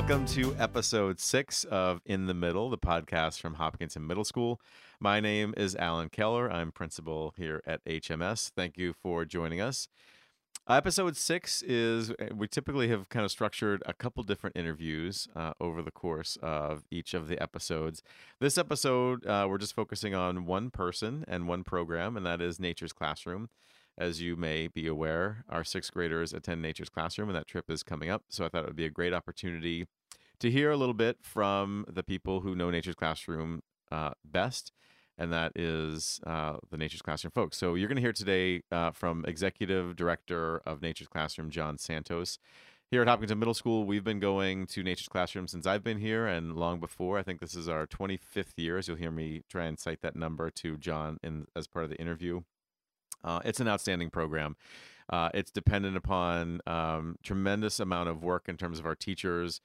Welcome to episode six of In the Middle, the podcast from Hopkinton Middle School. My name is Alan Keller. I'm principal here at HMS. Thank you for joining us. Episode six is uh, we typically have kind of structured a couple different interviews uh, over the course of each of the episodes. This episode, uh, we're just focusing on one person and one program, and that is Nature's Classroom. As you may be aware, our sixth graders attend Nature's Classroom, and that trip is coming up. So I thought it would be a great opportunity to hear a little bit from the people who know Nature's Classroom uh, best and that is uh, the Nature's Classroom folks. So you're going to hear today uh, from Executive Director of Nature's Classroom, John Santos. Here at Hopkinton Middle School, we've been going to Nature's Classroom since I've been here and long before. I think this is our 25th year, as you'll hear me try and cite that number to John in, as part of the interview. Uh, it's an outstanding program. Uh, it's dependent upon um, tremendous amount of work in terms of our teachers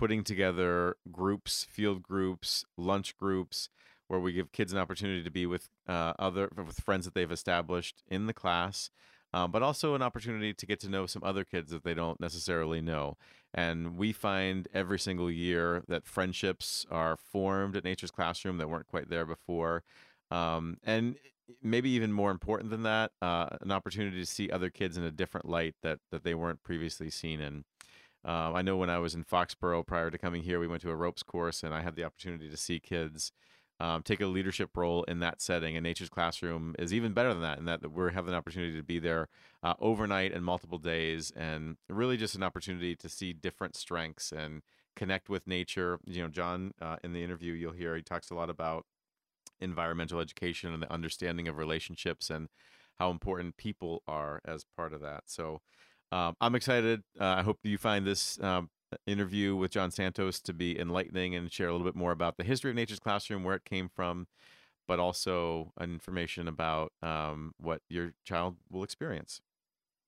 putting together groups, field groups, lunch groups, where we give kids an opportunity to be with uh, other with friends that they've established in the class, um, but also an opportunity to get to know some other kids that they don't necessarily know. And we find every single year that friendships are formed at Nature's Classroom that weren't quite there before. Um, and maybe even more important than that, uh, an opportunity to see other kids in a different light that that they weren't previously seen in. Uh, I know when I was in Foxborough prior to coming here, we went to a ropes course, and I had the opportunity to see kids um, take a leadership role in that setting. And Nature's Classroom is even better than that, in that we're having an opportunity to be there uh, overnight and multiple days, and really just an opportunity to see different strengths and connect with nature. You know, John, uh, in the interview, you'll hear he talks a lot about environmental education and the understanding of relationships and how important people are as part of that. So. Um, I'm excited. Uh, I hope you find this um, interview with John Santos to be enlightening and share a little bit more about the history of Nature's Classroom, where it came from, but also information about um, what your child will experience.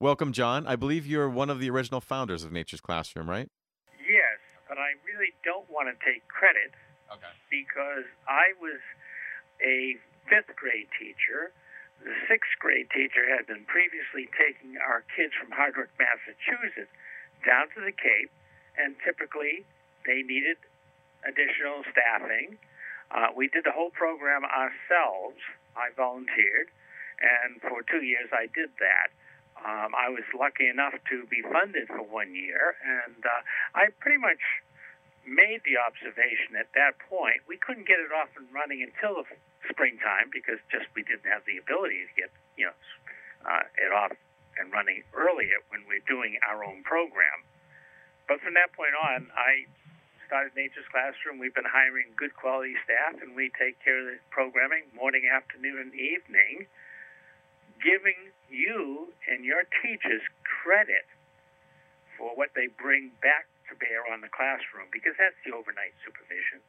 Welcome, John. I believe you're one of the original founders of Nature's Classroom, right? Yes, but I really don't want to take credit okay. because I was a fifth grade teacher. Sixth grade teacher had been previously taking our kids from Hardwick, Massachusetts, down to the Cape and typically they needed additional staffing. Uh, we did the whole program ourselves. I volunteered, and for two years I did that. Um, I was lucky enough to be funded for one year, and uh, I pretty much made the observation at that point we couldn't get it off and running until the springtime because just we didn't have the ability to get you know uh, it off and running earlier when we're doing our own program. But from that point on, I started Nature's Classroom. We've been hiring good quality staff, and we take care of the programming morning, afternoon, and evening, giving you and your teachers credit for what they bring back to bear on the classroom, because that's the overnight supervision.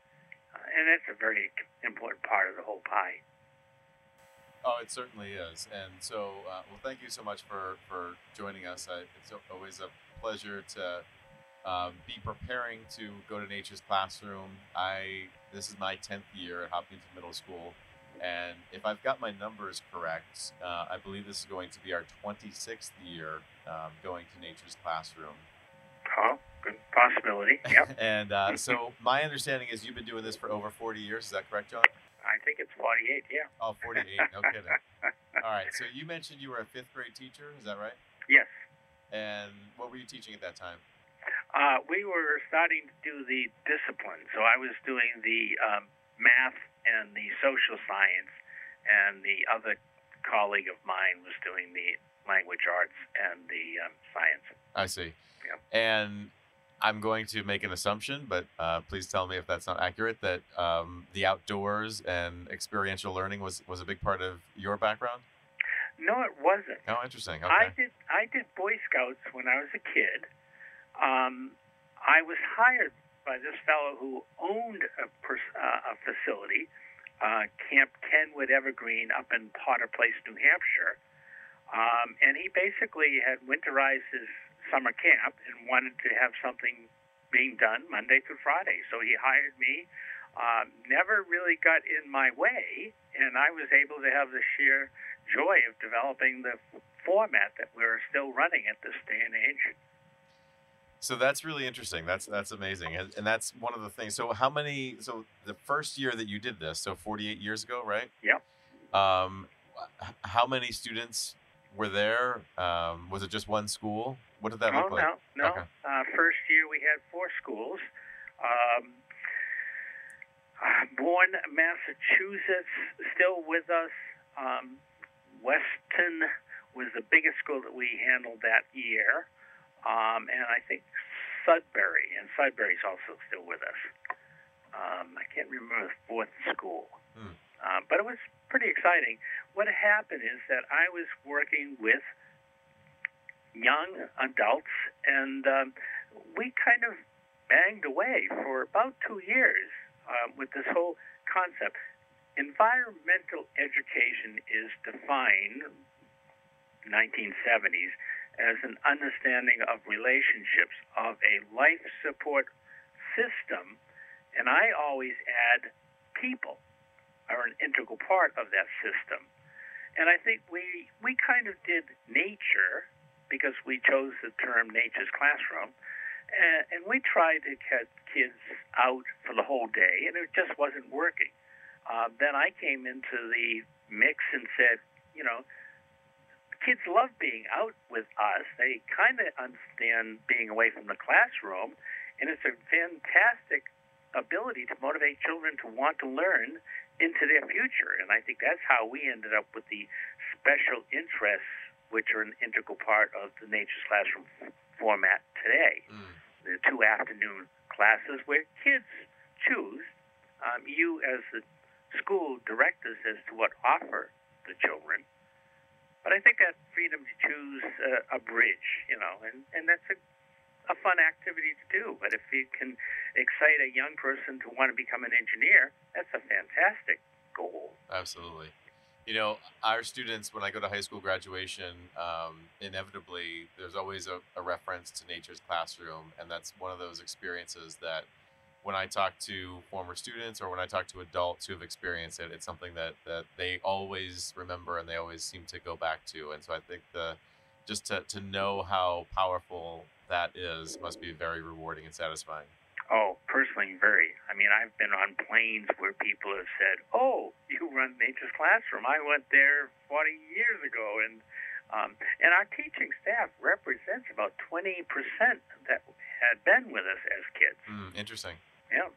And that's a very important part of the whole pie. Oh, it certainly is. And so, uh, well, thank you so much for, for joining us. I, it's always a pleasure to um, be preparing to go to Nature's Classroom. I this is my tenth year at Hopkins Middle School, and if I've got my numbers correct, uh, I believe this is going to be our twenty sixth year um, going to Nature's Classroom. Oh, good possibility. Yep. and uh, so my understanding is you've been doing this for over forty years. Is that correct, John? I think it's 48, yeah. Oh, 48. No kidding. All right. So you mentioned you were a fifth grade teacher. Is that right? Yes. And what were you teaching at that time? Uh, we were starting to do the discipline. So I was doing the um, math and the social science, and the other colleague of mine was doing the language arts and the um, science. I see. Yep. And I'm going to make an assumption, but uh, please tell me if that's not accurate. That um, the outdoors and experiential learning was was a big part of your background. No, it wasn't. Oh, interesting. Okay. I did. I did Boy Scouts when I was a kid um, I was hired by this fellow who owned a, pers- uh, a facility, uh, Camp Kenwood Evergreen, up in Potter Place, New Hampshire. Um, and he basically had winterized his summer camp and wanted to have something being done Monday through Friday. So he hired me. Uh, never really got in my way, and I was able to have the sheer joy of developing the format that we're still running at this day and age. So that's really interesting. That's that's amazing, and, and that's one of the things. So how many? So the first year that you did this, so 48 years ago, right? Yep. Um, how many students were there? Um, was it just one school? What did that oh, look like? no, no. Okay. Uh, first year we had four schools. Um, uh, Bourne, Massachusetts, still with us. Um, Weston was the biggest school that we handled that year. Um, and I think Sudbury, and Sudbury's also still with us. Um, I can't remember the fourth school. Hmm. Uh, but it was pretty exciting. What happened is that I was working with young adults, and um, we kind of banged away for about two years um, with this whole concept. Environmental education is defined 1970s as an understanding of relationships of a life support system, and I always add people are an integral part of that system. And I think we we kind of did nature because we chose the term nature's classroom, and, we tried to get kids out for the whole day, and it just wasn't working. Uh, then I came into the mix and said, you know, kids love being out with us. They kind of understand being away from the classroom, and it's a fantastic ability to motivate children to want to learn into their future. And I think that's how we ended up with the special interests, which are an integral part of the Nature's Classroom f- format today. Mm. The two afternoon classes where kids choose. Um, you, as the school directors, as to what offer the children. But I think that freedom to choose uh, a bridge, you know, and, and that's a, a fun activity to do. But if you can excite a young person to want to become an engineer, that's a fantastic goal. Absolutely. You know, our students, when I go to high school graduation, um, inevitably there's always a, a reference to nature's classroom. And that's one of those experiences that when I talk to former students or when I talk to adults who have experienced it, it's something that, that they always remember and they always seem to go back to. And so I think the just to, to know how powerful that is must be very rewarding and satisfying. Oh, personally, very. I mean, I've been on planes where people have said, "Oh, you run Nature's Classroom. I went there 40 years ago," and um, and our teaching staff represents about 20 percent that had been with us as kids. Mm, interesting. Yeah.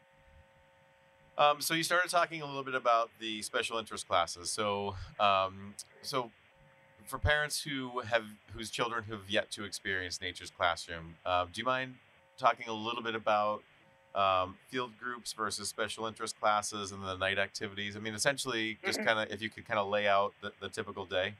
Um, so you started talking a little bit about the special interest classes. So, um, so for parents who have whose children who have yet to experience Nature's Classroom, uh, do you mind talking a little bit about um, field groups versus special interest classes and the night activities? I mean, essentially, just Mhm. kind of if you could kind of lay out the, the typical day.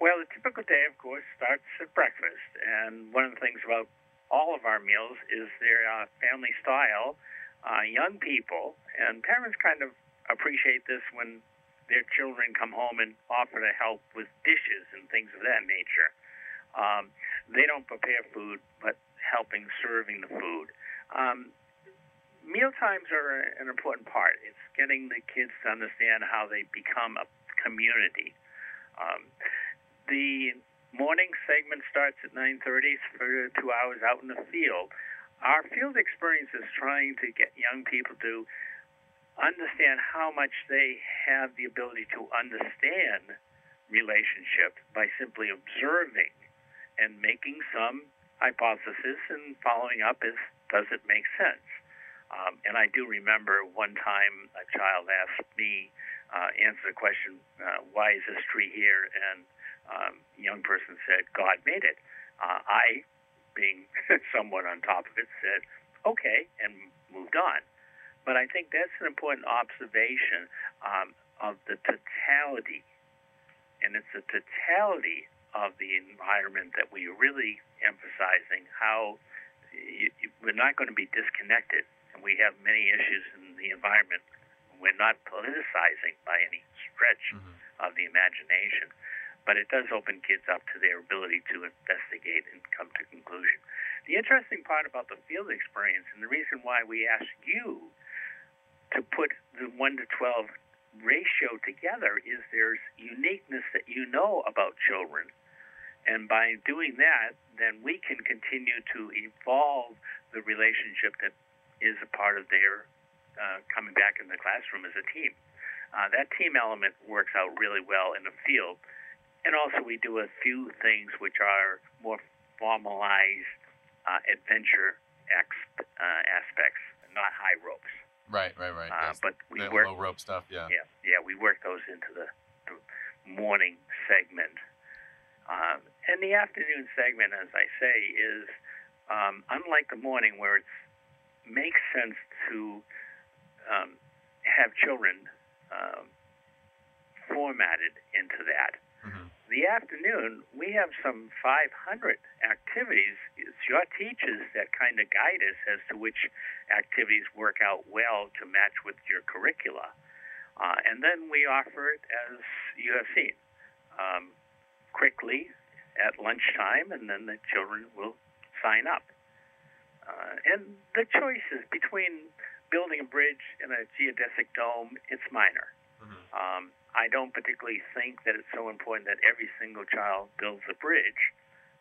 Well, the typical day, of course, starts at breakfast, and one of the things about all of our meals is they're uh, family style. Uh, young people and parents kind of appreciate this when their children come home and offer to help with dishes and things of that nature. Um, they don't prepare food, but helping serving the food. Um, meal times are an important part. It's getting the kids to understand how they become a community. Um, the morning segment starts at 9:30 for two hours out in the field. Our field experience is trying to get young people to understand how much they have the ability to understand relationship by simply observing and making some hypothesis and following up is does it make sense? Um, and I do remember one time a child asked me, uh, answer the question, uh, why is this tree here? And um, young person said, God made it. Uh, I, being somewhat on top of it, said, okay, and moved on. But I think that's an important observation um, of the totality. And it's the totality of the environment that we are really emphasizing how you, you, we're not going to be disconnected. We have many issues in the environment. We're not politicizing by any stretch Mhm. of the imagination, but it does open kids up to their ability to investigate and come to conclusion. The interesting part about the field experience, and the reason why we ask you to put the 1 to 12 ratio together, is there's uniqueness that you know about children. And by doing that, then we can continue to evolve the relationship that is a part of their uh, coming back in the classroom as a team. Uh, that team element works out really well in the field. And also, we do a few things which are more formalized uh, adventure ex- uh, aspects, not high ropes. Right, right, right. Uh, yes. but we the work low rope stuff, yeah. yeah, yeah, we work those into the, the morning segment. Um, and the afternoon segment, as I say, is um, unlike the morning where it makes sense to um, have children um, formatted into that. hmm The afternoon, we have some 500 activities. It's your teachers that kind of guide us as to which activities work out well to match with your curricula. Uh, and then we offer it as you have seen, um, quickly at lunchtime, and then the children will sign up. Uh, and the choices between building a bridge and a geodesic dome, it's minor. hmm Um, I don't particularly think that it's so important that every single child builds a bridge,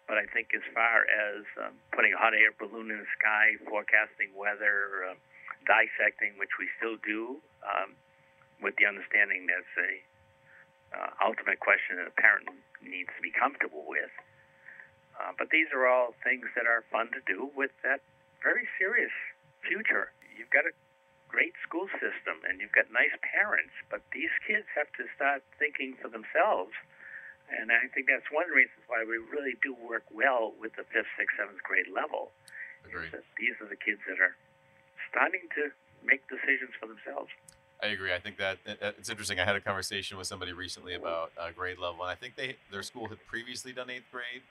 but I think as far as um, putting a hot air balloon in the sky, forecasting weather, uh, dissecting, which we still do, um, with the understanding that's a uh, ultimate question that a parent needs to be comfortable with. Uh, but these are all things that are fun to do with that very serious future. You've got a great school system and you've got nice parents, but these kids have to start thinking for themselves. And I think that's one of the reasons why we really do work well with the fifth, sixth, seventh grade level. Agreed. Is that these are the kids that are starting to make decisions for themselves. I agree. I think that it's interesting. I had a conversation with somebody recently about uh, grade level, and I think they their school had previously done eighth grade,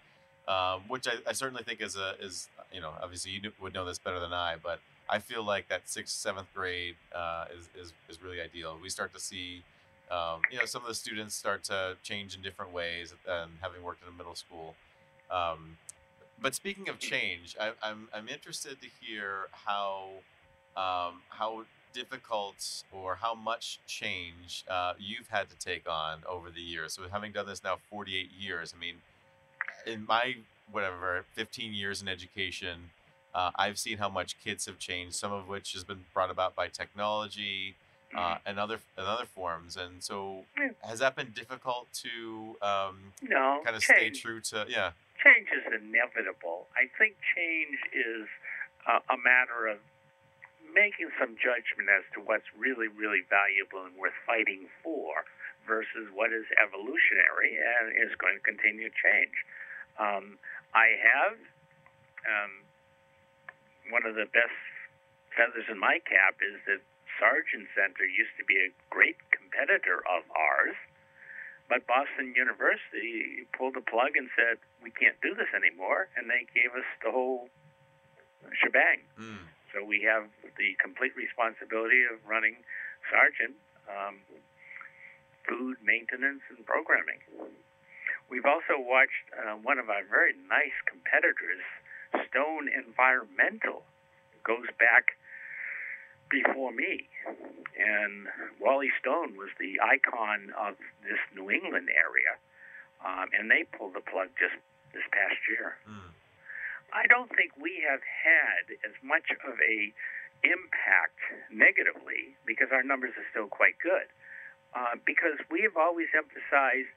um, which I, I certainly think is a is you know obviously you would know this better than I, but I feel like that sixth seventh grade uh, is, is is really ideal. We start to see. Um, you know, some of the students start to change in different ways, and having worked in a middle school. Um, but speaking of change, I, I'm I'm interested to hear how um, how difficult or how much change uh, you've had to take on over the years. So having done this now 48 years, I mean, in my whatever 15 years in education, uh, I've seen how much kids have changed. Some of which has been brought about by technology uh, and other and other forms. And so, Yeah. has that been difficult to um, No, kind of stay true to? Yeah. change is inevitable. I think change is uh, a matter of making some judgment as to what's really, really valuable and worth fighting for versus what is evolutionary and is going to continue to change. Um, I have um, one of the best feathers in my cap is that Sargent Center used to be a great competitor of ours. But Boston University pulled the plug and said, we can't do this anymore, and they gave us the whole shebang. Mm. So we have the complete responsibility of running Sargent, um, food, maintenance, and programming. We've also watched uh, one of our very nice competitors, Stone Environmental, goes back before me. And Wally Stone was the icon of this New England area. Um, and they pulled the plug just this past year. Mm. I don't think we have had as much of a impact negatively because our numbers are still quite good. Uh, because we have always emphasized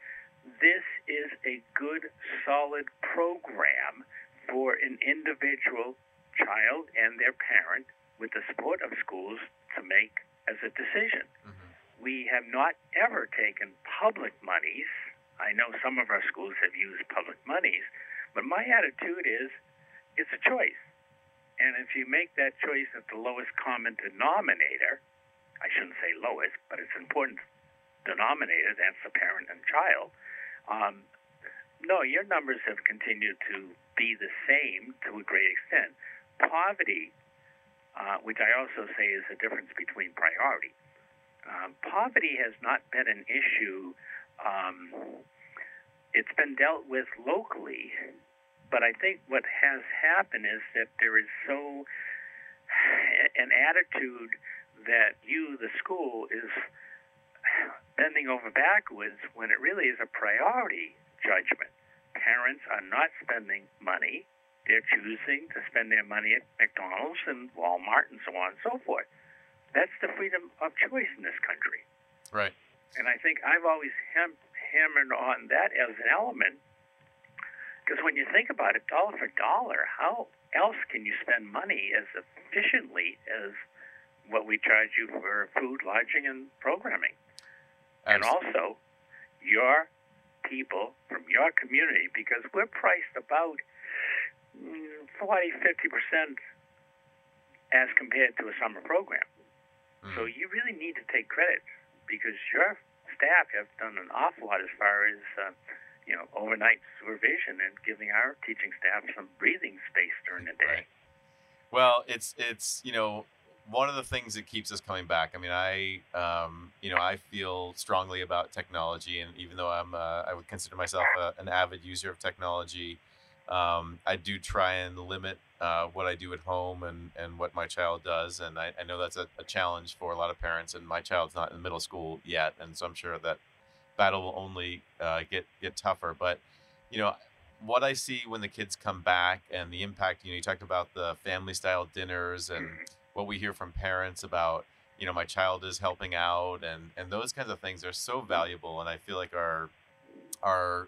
this is a good, solid program for an individual child and their parent with the support of schools to make as a decision. hmm We have not ever taken public monies. I know some of our schools have used public monies, but my attitude is it's a choice. And if you make that choice at the lowest common denominator, I shouldn't say lowest, but it's important denominator, that's the parent and child, um, no, your numbers have continued to be the same to a great extent. Poverty, uh, which I also say is the difference between priority, um, poverty has not been an issue. Um, it's been dealt with locally, but I think what has happened is that there is so an attitude that you, the school, is bending over backwards when it really is a priority judgment. parents are not spending money. They're choosing to spend their money at McDonald's and Walmart and so on and so forth. That's the freedom of choice in this country. Right. And I think I've always ham- hammered on that as an element because when you think about it, dollar for dollar, how else can you spend money as efficiently as what we charge you for food, lodging, and programming? And also, your people from your community, because we're priced about mm, 40, 50% as compared to a summer program. Mm. So you really need to take credit because your staff have done an awful lot as far as uh, you know overnight supervision and giving our teaching staff some breathing space during the day. Right. Well, it's it's you know one of the things that keeps us coming back. I mean, I um, you know I feel strongly about technology, and even though I'm uh, I would consider myself a, an avid user of technology, um, I do try and limit uh, what I do at home and, and what my child does. And I, I know that's a, a challenge for a lot of parents. And my child's not in middle school yet, and so I'm sure that battle will only uh, get get tougher. But you know, what I see when the kids come back and the impact. You know, you talked about the family style dinners and what we hear from parents about. You know, my child is helping out, and and those kinds of things are so valuable. And I feel like our our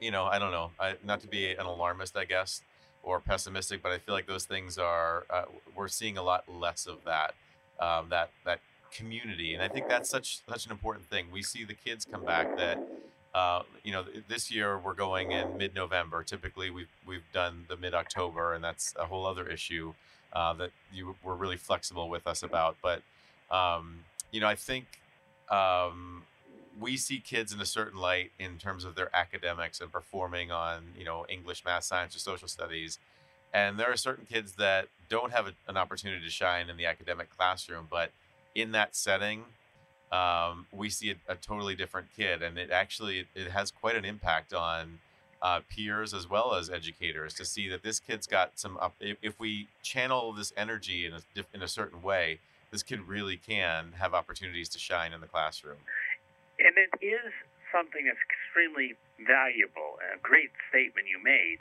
you know, I don't know, I, not to be an alarmist, I guess, or pessimistic, but I feel like those things are uh, we're seeing a lot less of that um, that that community, and I think that's such such an important thing. We see the kids come back that. Uh, you know, this year we're going in mid-November. Typically, we've we've done the mid-October, and that's a whole other issue uh, that you were really flexible with us about. But um, you know, I think um, we see kids in a certain light in terms of their academics and performing on you know English, math, science, or social studies. And there are certain kids that don't have a, an opportunity to shine in the academic classroom, but in that setting, um, we see a, a, totally different kid, and it actually it has quite an impact on uh, peers as well as educators to see that this kid's got some. Up, if, we channel this energy in a in a certain way, this kid really can have opportunities to shine in the classroom. And it is something that's extremely valuable, a great statement you made,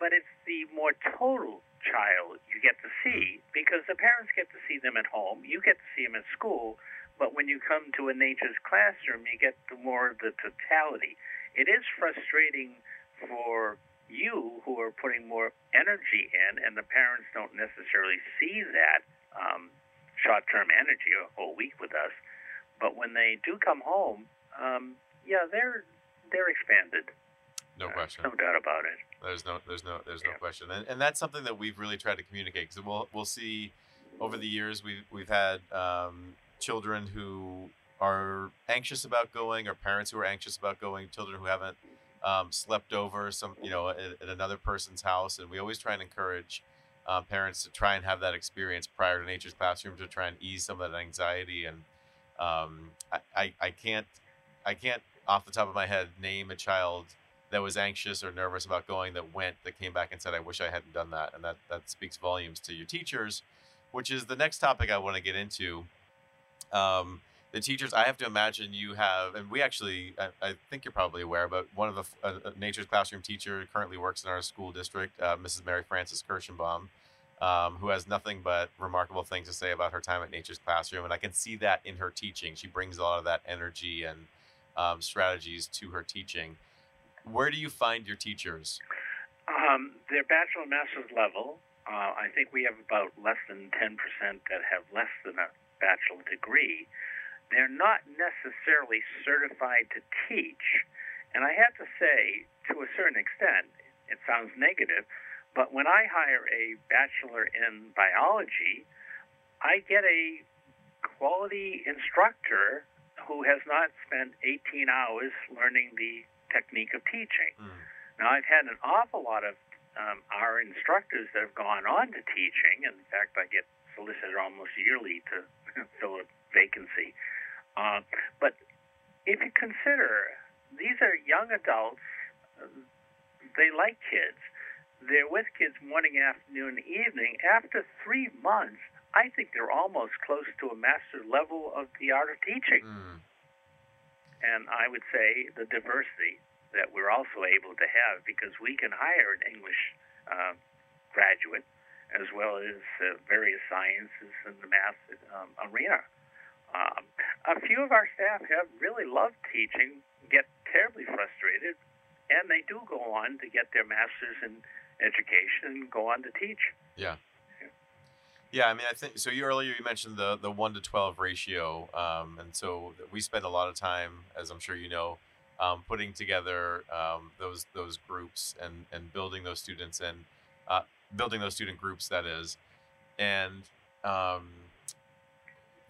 but it's the more total child you get to see because the parents get to see them at home, you get to see them at school, but when you come to a nature's classroom, you get the more of the totality. It is frustrating for you who are putting more energy in, and the parents don't necessarily see that um, short term energy a whole week with us. But when they do come home, um, yeah, they're they're expanded. No Uh, question. no doubt about it. There's no, there's no, there's no question, and, and that's something that we've really tried to communicate because we'll, we'll see over the years we've we've had um, children who are anxious about going, or parents who are anxious about going, children who haven't um, slept over some, you know, at, at another person's house, and we always try and encourage um, parents to try and have that experience prior to nature's classroom to try and ease some of that anxiety. And um, I, I, I can't, I can't off the top of my head name a child that was anxious or nervous about going that went that came back and said i wish i hadn't done that and that that speaks volumes to your teachers which is the next topic i want to get into um, the teachers i have to imagine you have and we actually i, I think you're probably aware but one of the uh, uh, nature's classroom teacher currently works in our school district uh, mrs mary frances kirschenbaum um, who has nothing but remarkable things to say about her time at nature's classroom and i can see that in her teaching she brings a lot of that energy and um, strategies to her teaching where do you find your teachers? Um, their bachelor and master's level, uh, I think we have about less than 10% that have less than a bachelor degree. They're not necessarily certified to teach. And I have to say, to a certain extent, it sounds negative, but when I hire a bachelor in biology, I get a quality instructor who has not spent 18 hours learning the technique of teaching. Mm. Now, I've had an awful lot of um, our instructors that have gone on to teaching. In fact, I get solicited almost yearly to fill a vacancy. Uh, but if you consider these are young adults, they like kids. They're with kids morning, afternoon, evening. After three months, I think they're almost close to a master level of the art of teaching. Mm. And I would say the diversity that we're also able to have because we can hire an English uh, graduate as well as uh, various sciences and the math um, arena. Um, a few of our staff have really loved teaching, get terribly frustrated, and they do go on to get their master's in education and go on to teach. Yeah. Yeah, I mean, I think so. You earlier you mentioned the the one to twelve ratio, um, and so we spend a lot of time, as I'm sure you know, um, putting together um, those those groups and and building those students and uh, building those student groups. That is, and um,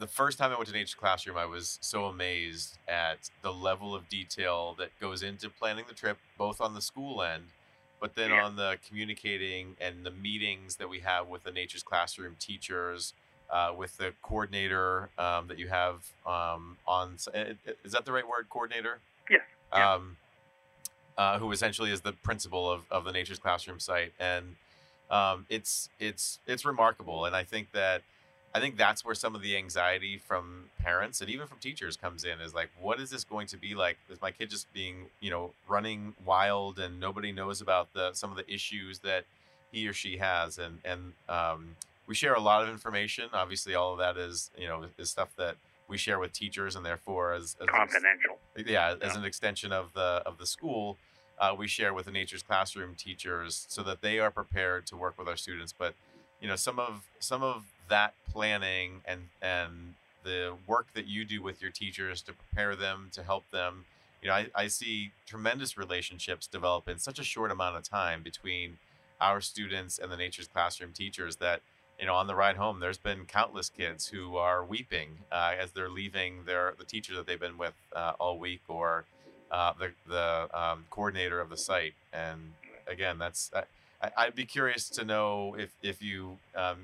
the first time I went to Nature's Classroom, I was so amazed at the level of detail that goes into planning the trip, both on the school end, but then Yeah. on the communicating and the meetings that we have with the Nature's Classroom teachers, uh, with the coordinator um, that you have um, on. s- i- i- Is that the right word, coordinator? Yes. Yeah. Um, uh, who essentially is the principal of, of the Nature's Classroom site, and um, it's it's it's remarkable. And I think that I think that's where some of the anxiety from parents and even from teachers comes in is like, what is this going to be like? Is my kid just being, you know, running wild and nobody knows about the some of the issues that he or she has? And and um, we share a lot of information. Obviously, all of that is, you know, is stuff that we share with teachers, and therefore, as, as Confidential. yeah, as an extension of the of the school, uh, we share with the Nature's Classroom teachers so that they are prepared to work with our students. But you know, some of some of that planning and and the work that you do with your teachers to prepare them to help them. You know, I, I see tremendous relationships develop in such a short amount of time between our students and the Nature's Classroom teachers that you know on the ride home there's been countless kids who are weeping uh, as they're leaving their the teacher that they've been with uh, all week or uh, the the um, coordinator of the site and again that's I, I'd be curious to know if if you um,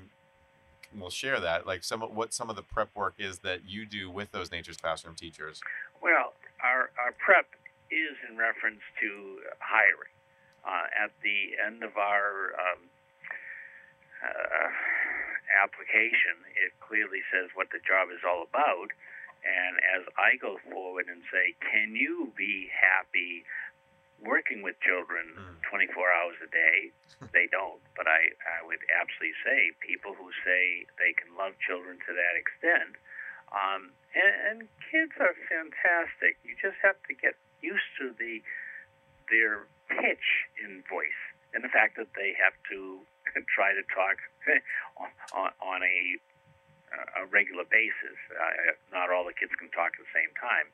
will share that like some of what some of the prep work is that you do with those nature's classroom teachers Well, our, our prep is in reference to hiring. Uh, at the end of our um, uh, application, it clearly says what the job is all about. And as I go forward and say, can you be happy working with children Mm. 24 hours a day? they don't. But I, I would absolutely say people who say they can love children to that extent um, and, and kids are fantastic. You just have to get used to the their pitch in voice and the fact that they have to try to talk on, on, on a a regular basis. Uh, not all the kids can talk at the same time,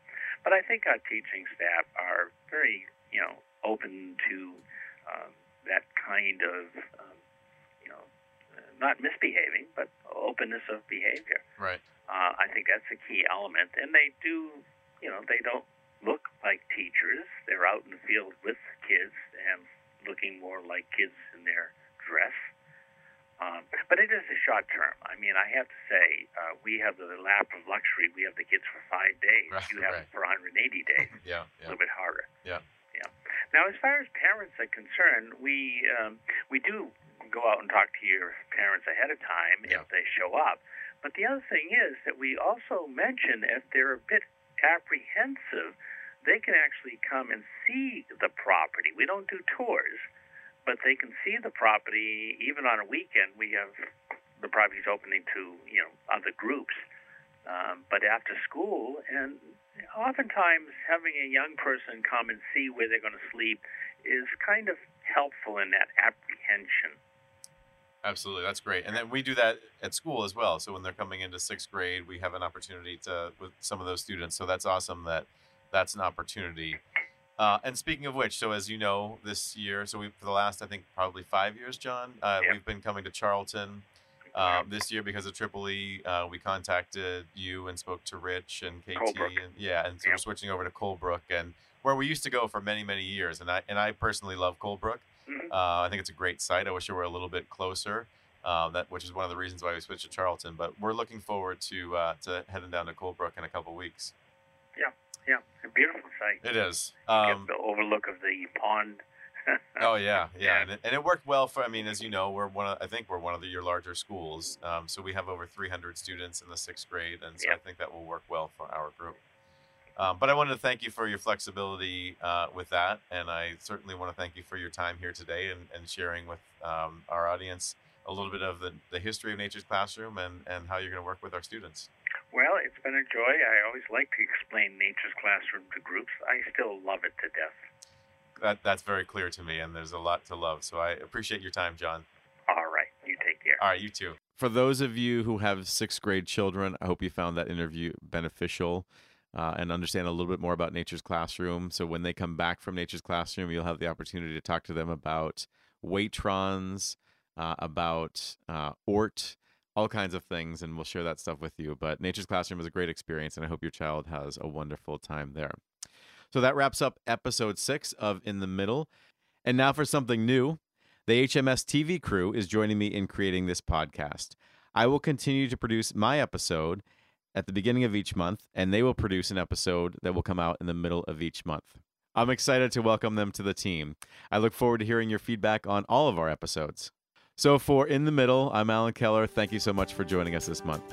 but I think our teaching staff are very, you know, open to um, that kind of, um, you know, not misbehaving, but openness of behavior. right Uh, I think that's a key element. And they do, you know, they don't look like teachers. They're out in the field with kids and looking more like kids in their dress. Um, but it is a short term. I mean, I have to say, uh, we have the lap of luxury. We have the kids for five days. Right, you have right. them for 180 days. yeah A little bit harder. Yeah. Yeah. Now, as far as parents are concerned, we um, we do go out and talk to your parents ahead of time Yeah. if they show up. But the other thing is that we also mention if they're a bit apprehensive, they can actually come and see the property. We don't do tours, but they can see the property even on a weekend. We have the properties opening to you know other groups, um, but after school and oftentimes having a young person come and see where they're going to sleep is kind of helpful in that apprehension. Absolutely, that's great. And then we do that at school as well. So when they're coming into sixth grade, we have an opportunity to with some of those students. So that's awesome that that's an opportunity. Uh, and speaking of which, so as you know, this year, so we for the last I think probably five years, John, uh, Yeah. we've been coming to Charlton. Um, this year, because of Triple E, uh, we contacted you and spoke to Rich and KT, Colebrook. and yeah, and so we're switching over to Colebrook, and where we used to go for many, many years. And I and I personally love Colebrook. Mhm. Uh, I think it's a great site. I wish it were a little bit closer. Um, that which is one of the reasons why we switched to Charlton. But we're looking forward to uh, to heading down to Colebrook in a couple weeks. Yeah, yeah. a beautiful site. It is. Get Um, the overlook of the pond. Oh yeah, yeah, and it, and it worked well for. I mean, as you know, we're one. Of, I think we're one of the, your larger schools. Um, so we have over 300 students in the sixth grade, and so I think that will work well for our group. Um, but I wanted to thank you for your flexibility uh, with that, and I certainly want to thank you for your time here today and, and sharing with um, our audience a little bit of the, the history of Nature's Classroom and, and how you're going to work with our students. Well, it's been a joy. I always like to explain Nature's Classroom to groups. I still love it to death. That, that's very clear to me, and there's a lot to love. So I appreciate your time, John. All right. You take care. All right. You too. For those of you who have sixth grade children, I hope you found that interview beneficial. Uh, and understand a little bit more about Nature's Classroom. So when they come back from Nature's Classroom, you'll have the opportunity to talk to them about Waitrons, uh, about uh, ORT, all kinds of things, and we'll share that stuff with you. But Nature's Classroom is a great experience, and I hope your child has a wonderful time there. So that wraps up episode six of In the Middle. And now for something new. The HMS TV crew is joining me in creating this podcast. I will continue to produce my episode at the beginning of each month, and they will produce an episode that will come out in the middle of each month. I'm excited to welcome them to the team. I look forward to hearing your feedback on all of our episodes. So, for In the Middle, I'm Alan Keller. Thank you so much for joining us this month.